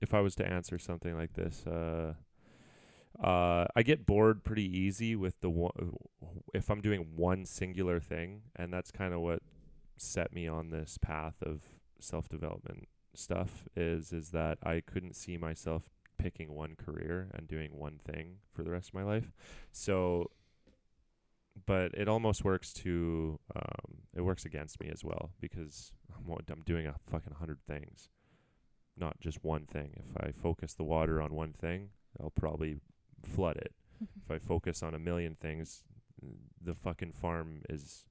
if I was to answer something like this, uh, uh, I get bored pretty easy with the one. If I'm doing one singular thing, and that's kind of what set me on this path of self development stuff. Is is that I couldn't see myself picking one career and doing one thing for the rest of my life. So but it almost works to um, it works against me as well because I'm, I'm doing a fucking hundred things, not just one thing. If I focus the water on one thing, I'll probably flood it. if I focus on a million things, the fucking farm is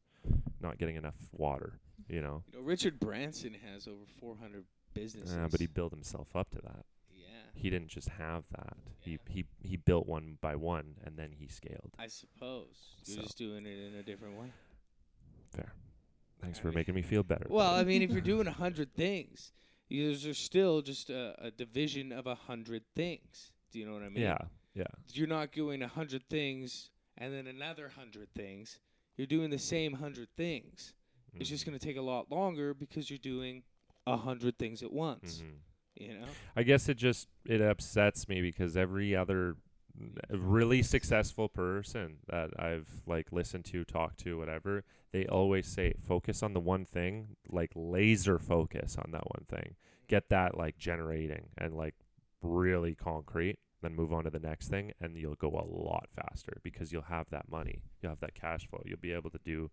not getting enough water. You know, You know, Richard Branson has over 400 businesses. uh, but he built himself up to that. He didn't just have that. Yeah. He he he built one by one, and then he scaled. I suppose you're So. just doing it in a different way. Fair. Thanks I for mean- making me feel better. Well, I mean, if you're doing a hundred things, there's still just a, a division of a hundred things. Do you know what I mean? yeah, yeah. You're not doing a hundred things and then another hundred things. You're doing the same hundred things. It's just Mhm. going to take a lot longer because you're doing a hundred things at once. Mhm. You know? I guess it just it upsets me because every other really successful person that I've like listened to, talked to, whatever, they always say focus on the one thing, like laser focus on that one thing. Get that like generating and like really concrete, then move on to the next thing and you'll go a lot faster because you'll have that money. You'll have that cash flow. You'll be able to do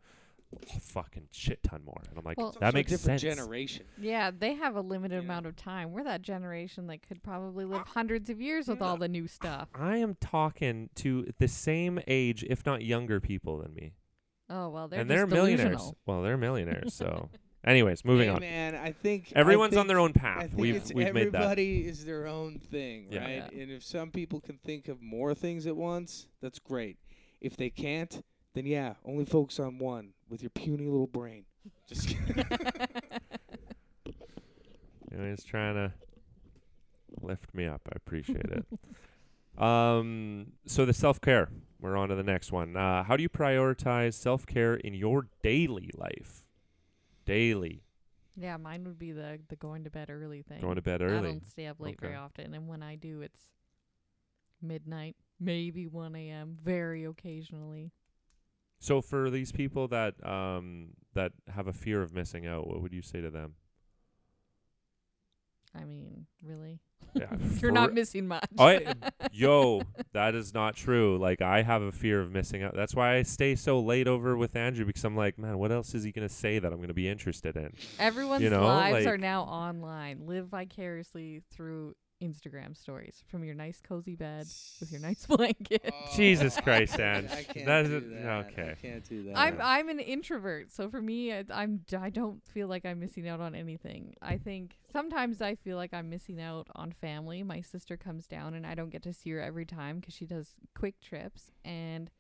a fucking shit ton more. And I'm like, Well- It's that also makes a different sense. generation. Yeah, they have a limited Yeah. amount of time. We're that generation that could probably live hundreds of years with all the new stuff. I am talking to the same age, if not younger people than me. Oh well, they're and they're millionaires. delusional. Well, they're millionaires, so Anyways, moving Hey, on. man, I think I Everyone's on think- their own I path. think We've it's we've made that. everybody is their own thing, Yeah. right? Yeah. And if some people can think of more things at once, that's great. If they can't, then yeah, only focus on one with your puny little brain. Just kidding. You know, he's trying to lift me up. I appreciate it. Um, so the self care. We're on to the next one. Uh, how do you prioritize self care in your daily life? Daily, yeah, mine would be the the going to bed early thing. going to bed early. I don't stay up late very often, and when I do, it's midnight, maybe 1 a.m. Very occasionally. So for these people that um that have a fear of missing out, what would you say to them? I mean, really, Yeah, you're not missing much. I, yo, that is not true. Like I have a fear of missing out. That's why I stay so late over with Andrew because I'm like, man, what else is he gonna say that I'm gonna be interested in? Everyone's know, lives are now online. Live vicariously through Instagram stories from your nice cozy bed with your nice blanket. Jesus Christ, Ange. I can't That do is- that. I can't do that. I'm I'm an introvert, so for me, I, I'm I don't feel like I'm missing out on anything. I think sometimes I feel like I'm missing out on family. My sister comes down, and I don't get to see her every time because she does quick trips, and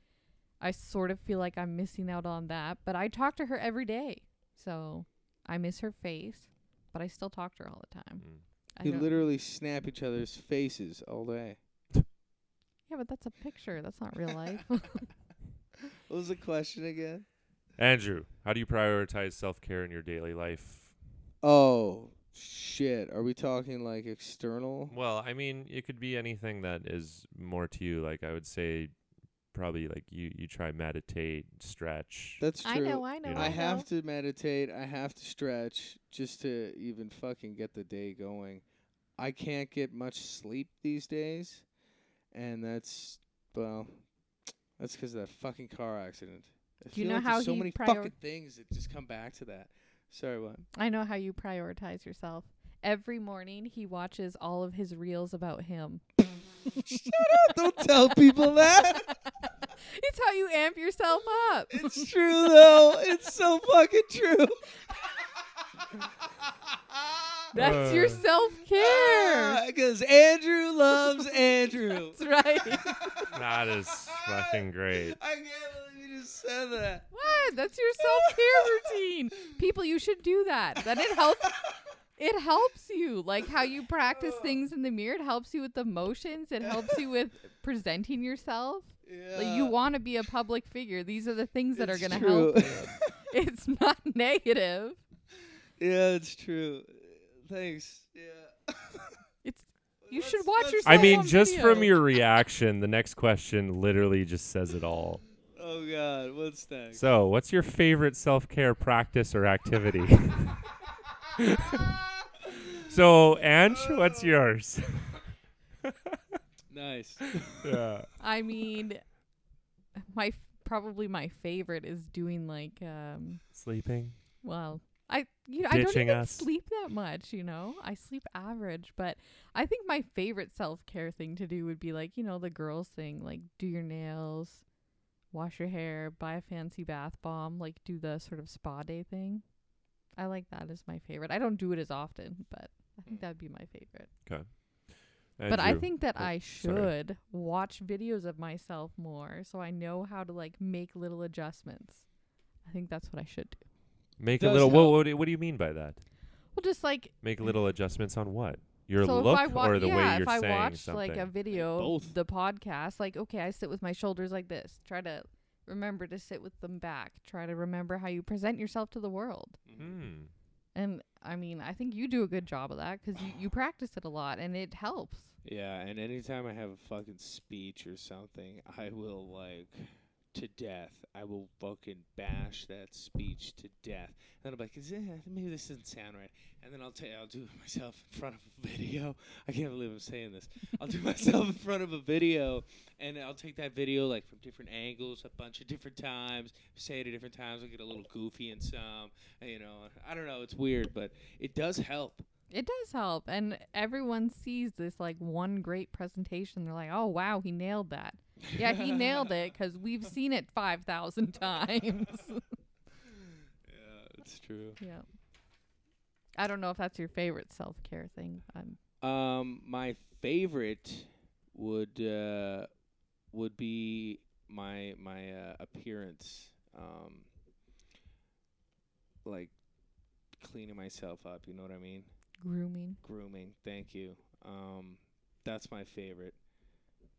I sort of feel like I'm missing out on that. But I talk to her every day, so I miss her face, but I still talk to her all the time. Mm. I you don't- literally snap each other's faces all day. yeah, but that's a picture. That's not real life. What was the question again? Andrew, how do you prioritize self care in your daily life? Oh shit! Are we talking like external? Well, I mean, it could be anything that is more to you. Like I would say, probably like you you try meditate, stretch. That's true. I know, I know. You know. I I have to meditate. I have to stretch just to even fucking get the day going. I can't get much sleep these days, and that's well, that's 'cause of that fucking car accident. I Do you know like how so he many prior- fucking things that just come back to that. Sorry, what? I know how you prioritize yourself. Every morning he watches all of his reels about him. Shut up! Don't tell people that. it's how you amp yourself up. It's true though. It's so fucking true. That's your Uh. self care. Because Andrew loves Andrew. That's right. that is fucking great. I can't believe you just said that. what? That's your self care routine. People, you should do that. Then it helps. It helps you, like how you practice things in the mirror. It helps you with the motions. It helps you with presenting yourself. Yeah. Like you want to be a public figure. These are the things that are going to help. you. It's not negative. yeah, it's true. Thanks. Yeah. It's you Let's- should watch yourself. I mean, on just from your reaction, the next question literally just says it all. Oh God, what's next? So, what's your favorite self care practice or activity? so, Ange, what's yours? Nice. yeah. I mean, my f- probably my favorite is doing like um. Sleeping. Well, I you know, I don't even us. sleep that much. You know, I sleep average, but I think my favorite self care thing to do would be like you know the girls thing, like do your nails, wash your hair, buy a fancy bath bomb, like do the sort of spa day thing. I like that as my favorite. I don't do it as often, but I think that'd be my favorite. But I think that oh, I sorry. should watch videos of myself more so I know how to like make little adjustments. I think that's what I should do. make a little. What, what, do, what do you mean by that? Well, just like Make little adjustments on what? Your so look if I wa- or the yeah, way you're if I saying watched something? like a video, Both. the podcast, like okay, I sit with my shoulders like this. Try to remember to sit with them back. Try to remember how you present yourself to the world. Hmm. And I mean, I think you do a good job of that 'cause you you practice it a lot and it helps. Yeah, and anytime I have a fucking speech or something, I will like to death. I will fucking bash that speech to death. And then I'm like, Is it, maybe this doesn't sound right. And then I'll tell I'll do it myself in front of a video. I can't believe I'm saying this. I'll do myself in front of a video, and I'll take that video like from different angles, a bunch of different times, say it at different times. I'll get a little goofy in some. You know, I don't know. It's weird, but it does help. It does help, and everyone sees this like one great presentation. They're like, "Oh wow, he nailed that." Yeah, he nailed it 'cause we've seen it five thousand times. Yeah, it's true. yeah. I don't know if that's your favorite self care thing. I'm Um, my favorite would uh, would be my my uh, appearance. Um, like cleaning myself up. You know what I mean? grooming. Grooming. Thank you. Um, that's my favorite.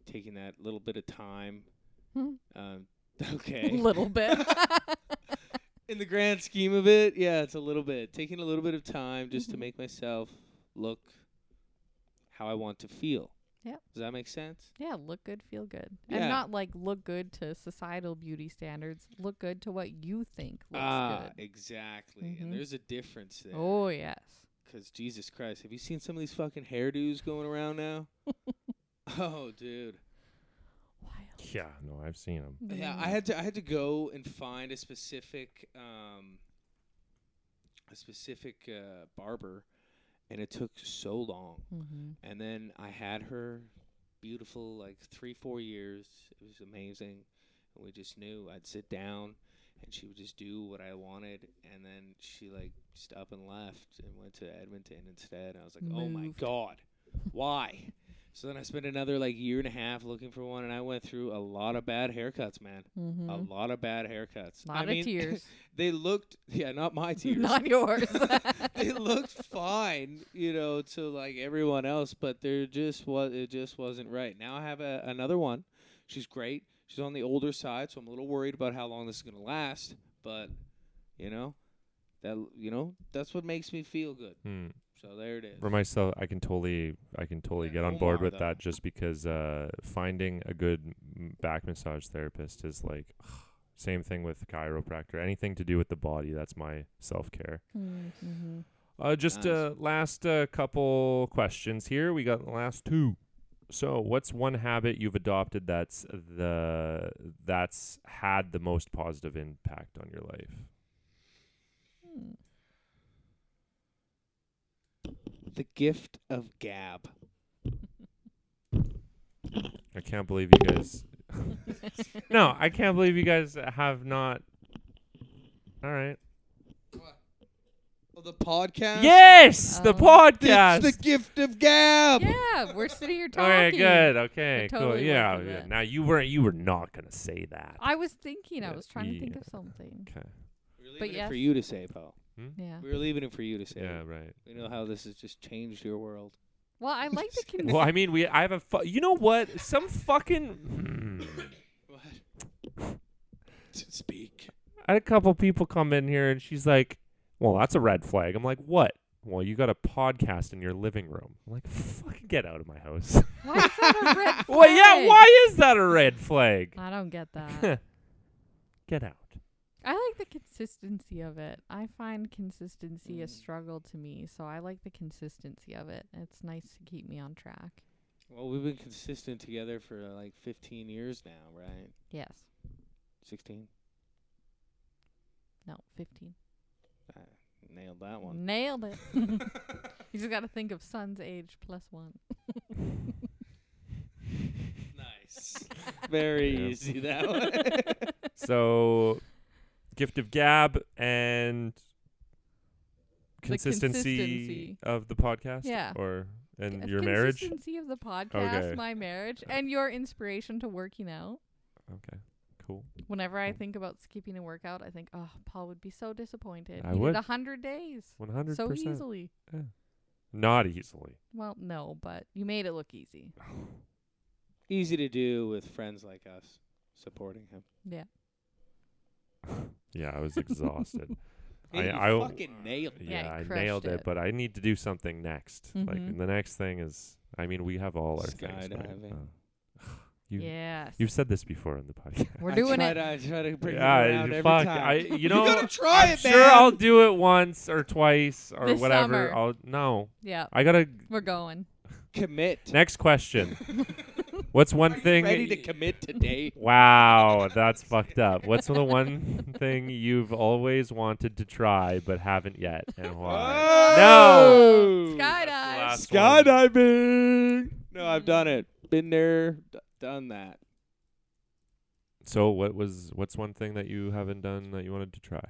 Taking that little bit of time. Hmm. Um, A okay. little bit. In the grand scheme of it, yeah, it's a little bit. Taking a little bit of time just to Mhm. make myself look how I want to feel. Yep. Does that make sense? yeah, look good, feel good. Yeah. And not like look good to societal beauty standards. Look good to what you think looks ah, good. exactly. Mhm. And there's a difference there. Oh yes. Because Jesus Christ, have you seen some of these fucking hairdos going around now? oh, dude. Wild. Yeah, no, I've seen them. Yeah. I had to I had to go and find a specific um a specific uh, barber, and it took so long. Mm-hmm. And then I had her beautiful like three four years. It was amazing, and we just knew I'd sit down, and she would just do what I wanted, and then she like just up and left and went to Edmonton instead. And I was like, oh my god, why? So then I spent another like year and a half looking for one, and I went through a lot of bad haircuts, man. Mm-hmm. A lot of bad haircuts. A lot I of mean, tears. they looked, yeah, not my tears. Not yours. they looked fine, you know, to like everyone else, but there just was it just wasn't right. Now I have a, another one. She's great. She's on the older side, so I'm a little worried about how long this is gonna last. But you know, that you know that's what makes me feel good. Hmm. So there it is. For myself, I can totally, I can totally Yeah, get on no board with though. that. Just because uh, finding a good back massage therapist is like same thing with chiropractor. Anything to do with the body, that's my self care. mm-hmm. Uh, just Nice. uh, last uh, couple questions here. We got the last two. So, what's one habit you've adopted that's the that's had the most positive impact on your life? Hmm. The gift of gab. I can't believe you guys. no, I can't believe you guys have not. All right. Oh, the podcast. Yes, the Oh. podcast. It's the gift of gab. Yeah, we're sitting here talking. okay, good. Okay, cool. totally Yeah, went yeah. it. Now you weren't. You were not gonna say that. I was thinking. I Yeah, was trying to think yeah. of something. Okay. We were leaving But it yes. for you to say, Paul. Yeah. We were leaving it for you to say. Yeah. Right. We know how this has just changed your world. Well, I like the cons- Well, I mean, we. I have a. Fu- you know what? Some fucking. Hmm. What? Speak. I had a couple people come in here and she's like, "Well, that's a red flag." I'm like, "What?" Well, you got a podcast in your living room. I'm like, "Fucking get out of my house." Why is that a red flag? well, yeah. Why is that a red flag? I don't get that. get out. I like the consistency of it. I find consistency a Mm. struggle to me, so I like the consistency of it. It's nice to keep me on track. Well, we've been consistent together for uh, like 15 years now, right? Yes. 16. No, 15. I nailed that one. Nailed it. you just got to think of son's age plus one. nice. Very Yeah. easy that one. So, gift of gab and consistency, consistency. of the podcast. Yeah. Or and your marriage. Consistency of the podcast, Okay. my marriage, and your inspiration to working out. Okay. Cool. Whenever I think about skipping a workout, I think, oh, Paul would be so disappointed. I he would. a hundred days One hundred so percent. easily. Not easily. Well, no, but you made it look easy. easy to do with friends like us supporting him. Yeah. Yeah, I was exhausted. I, Hey, I fucking nailed it. yeah, Yeah, I you nailed it, it. but I need to do something next. Like Mhm. and the next thing is, I mean, we have all our things. Right? Skydiving. Uh, you, yes. You've said this before on the podcast. We're I doing try it. To, I try to bring yeah, it around every fuck. time. I, you know, gotta try I'm it, sure man. I'll do it once or twice or This whatever. summer. I'll no. Yeah, I gotta. we're going. commit. Next question. What's one Are thing? ready to commit today? Wow, that's fucked up. What's the one thing you've always wanted to try but haven't yet, and why? Oh! No. Skydive. Last one. Skydiving. No, I've done it. Been there, d- done that. So, what was what's one thing that you haven't done that you wanted to try?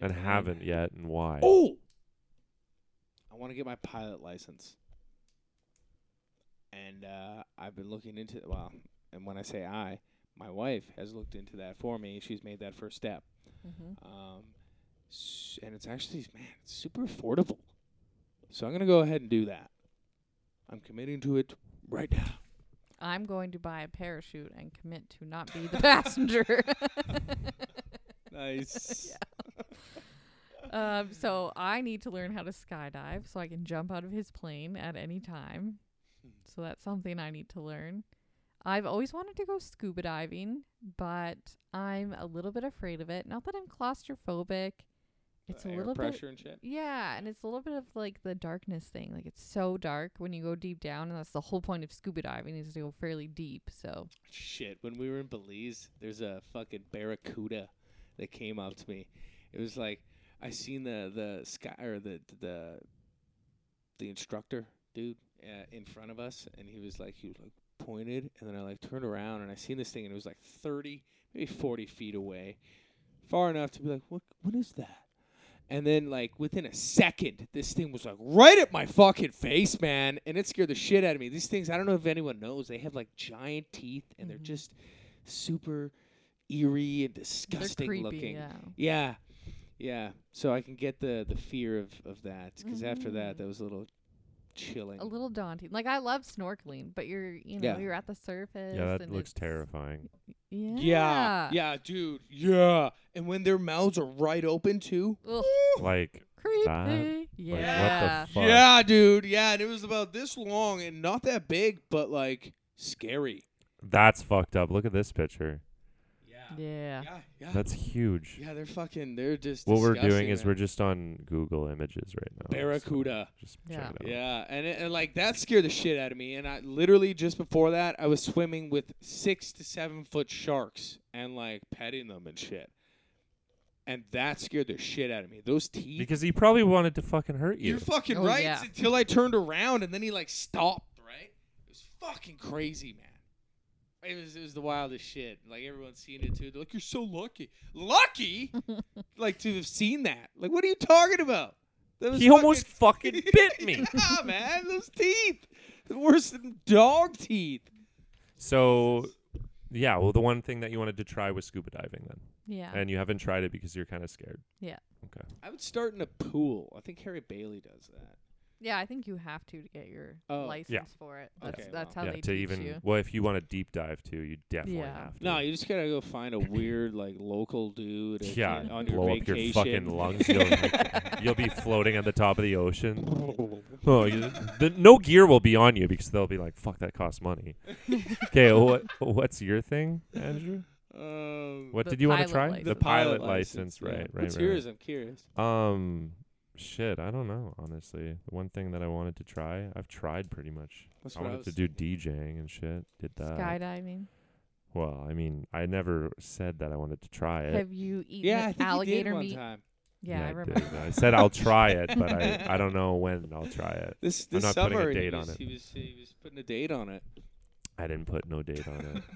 and haven't yet, and why? Oh, I want to get my pilot license, and uh, I've been looking into well, and when I say I, my wife has looked into that for me. She's made that first step, Mm-hmm. um, s- and it's actually man, it's super affordable. So I'm gonna go ahead and do that. I'm committing to it right now. I'm going to buy a parachute and commit to not be the passenger. Nice. um, so I need to learn how to skydive so I can jump out of his plane at any time. So that's something I need to learn. I've always wanted to go scuba diving, but I'm a little bit afraid of it. Not that I'm claustrophobic. It's a little bit and shit. Yeah, and it's a little bit of like the darkness thing. Like it's so dark when you go deep down, and that's the whole point of scuba diving is to go fairly deep. So Shit, when we were in Belize, there's a fucking barracuda that came up to me. It was like I seen the the sky or the the the instructor dude uh, in front of us, and he was like he was like pointed, and then I like turned around and I seen this thing, and it was like thirty, maybe forty feet away, far enough to be like, what what is that? And then, like within a second, this thing was like right at my fucking face, man, and it scared the shit out of me. These things, I don't know if anyone knows, they have like giant teeth, and they're Mhm. just super eerie and disgusting creepy. looking. Yeah. Yeah, yeah. So I can get the the fear of of that because after that, Mhm. that was a little chilling. A little daunting. Like I love snorkeling, but you're you know Yeah. you're at the surface. yeah, that looks terrifying. Yeah. yeah, yeah, dude. Yeah, and when their mouths are right open too. Ugh, Like, creepy. Like, yeah. what the fuck? Yeah, dude. Yeah, and it was about this long and not that big, but like scary. That's fucked up. Look at this picture. Yeah. yeah. Yeah, yeah. That's huge. yeah, they're fucking. They're just. What we're disgusting, doing is man. we're just on Google Images right now. so barracuda. just Yeah. check it out. Yeah, and, it, and like that scared the shit out of me. And I literally just before that, I was swimming with six to seven foot sharks and like petting them and shit. And that scared the shit out of me. Those teeth. Because he probably wanted to fucking hurt you. You're fucking Oh, right. yeah. Until I turned around and then he like stopped. Right? It was fucking crazy, man. It was it was the wildest shit. Like everyone's seen it too. They're like, "You're so lucky, lucky, like to have seen that." Like, what are you talking about? That was he almost fucking- fucking bit me. yeah, man, those teeth. Worse than dog teeth. So, yeah, well, the one thing that you wanted to try was scuba diving then. Yeah. And you haven't tried it because you're kind of scared. Yeah. Okay. I would start in a pool. I think Harry Bailey does that. Yeah, I think you have to to get your Oh. license for it. That's Okay, that's well. how yeah, they to teach even you. well, if you want to deep dive too, you definitely Yeah. have to. No, you just gotta go find a weird like local dude. at yeah, your- on your blow up vacation. your fucking lungs. You'll, you'll be floating at the top of the ocean. Oh, you, the, no gear will be on you because they'll be like, "Fuck, that costs money." Okay, what what's your thing, Andrew? Um, What The did you want to pilot try? license. The pilot license, right? yeah. Right. What's right, yours? I'm curious. Um, shit, I don't know. Honestly, the one thing that I wanted to try, I've tried pretty much. That's I what I wanted was to do DJing and shit. Did that. Skydiving. Well, I mean, I never said that I wanted to try it. Have you eaten Yeah, I think alligator you did one meat? time. Yeah, I I remember. did. I said I'll try it, but I, I don't know when I'll try it. This I'm this not putting a summer he date on was, it. He was he was putting a date on it. I didn't put no date on it.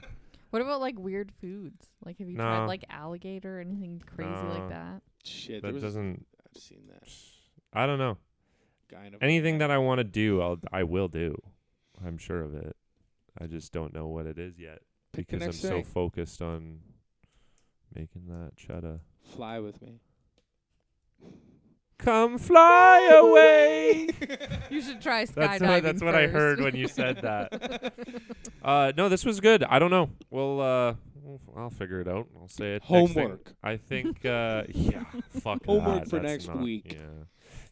What about like weird foods? Like have you No. tried like alligator or anything crazy No. like that? Shit, there that was doesn't. I've seen that I don't know. guy in Anything that I want to do, I'll I will do. I'm sure of it. I just don't know what it is yet Pick because I'm next so focused on making that cheddar. Fly with me. Come fly away. You should try skydiving. That's what, that's what I heard when you said that. Uh, no, this was good. I don't know. We'll uh, we'll- I'll figure it out. I'll say it. next thing. Homework. I think. Uh, yeah. Fuck Homework that. for That's next not- week. Yeah.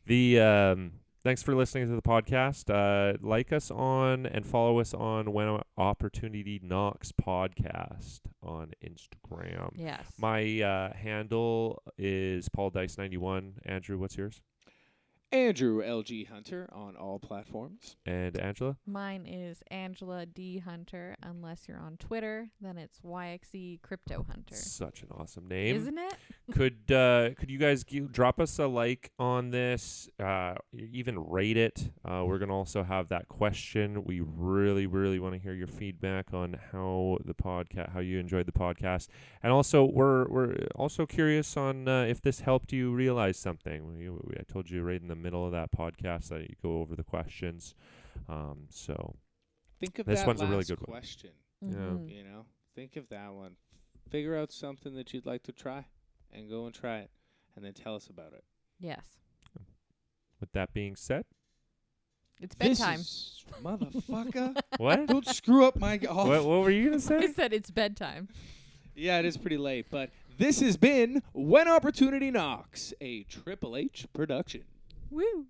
The um. Thanks for listening to the podcast. Uh, like us on and follow us on When Opportunity Knocks podcast on Instagram. Yes. My uh, handle is Paul Dice ninety one. Andrew, what's yours? Andrew LG Hunter on all platforms. And Angela? Mine is Angela D Hunter. Unless you're on Twitter, then it's YXE Crypto Hunter. Such an awesome name. Isn't it? could uh, could you guys gi- drop us a like on this? Uh, even rate it. Uh, we're gonna also have that question. We really, really want to hear your feedback on how the podcast, how you enjoyed the podcast, and also we're we're also curious on uh, if this helped you realize something. We, we, I told you right in the middle of that podcast that you go over the questions. Um, so Think of This that one's a really last good one. question. Yeah. You know, think of that one. Figure out something that you'd like to try, and go and try it, and then tell us about it. Yes. with that being said, It's This bedtime. is- motherfucker! what? Don't screw up my. Oh, what what were you gonna say? I say? said it's bedtime. Yeah, it is pretty late, but this has been When Opportunity Knocks, a Triple H production. Woo.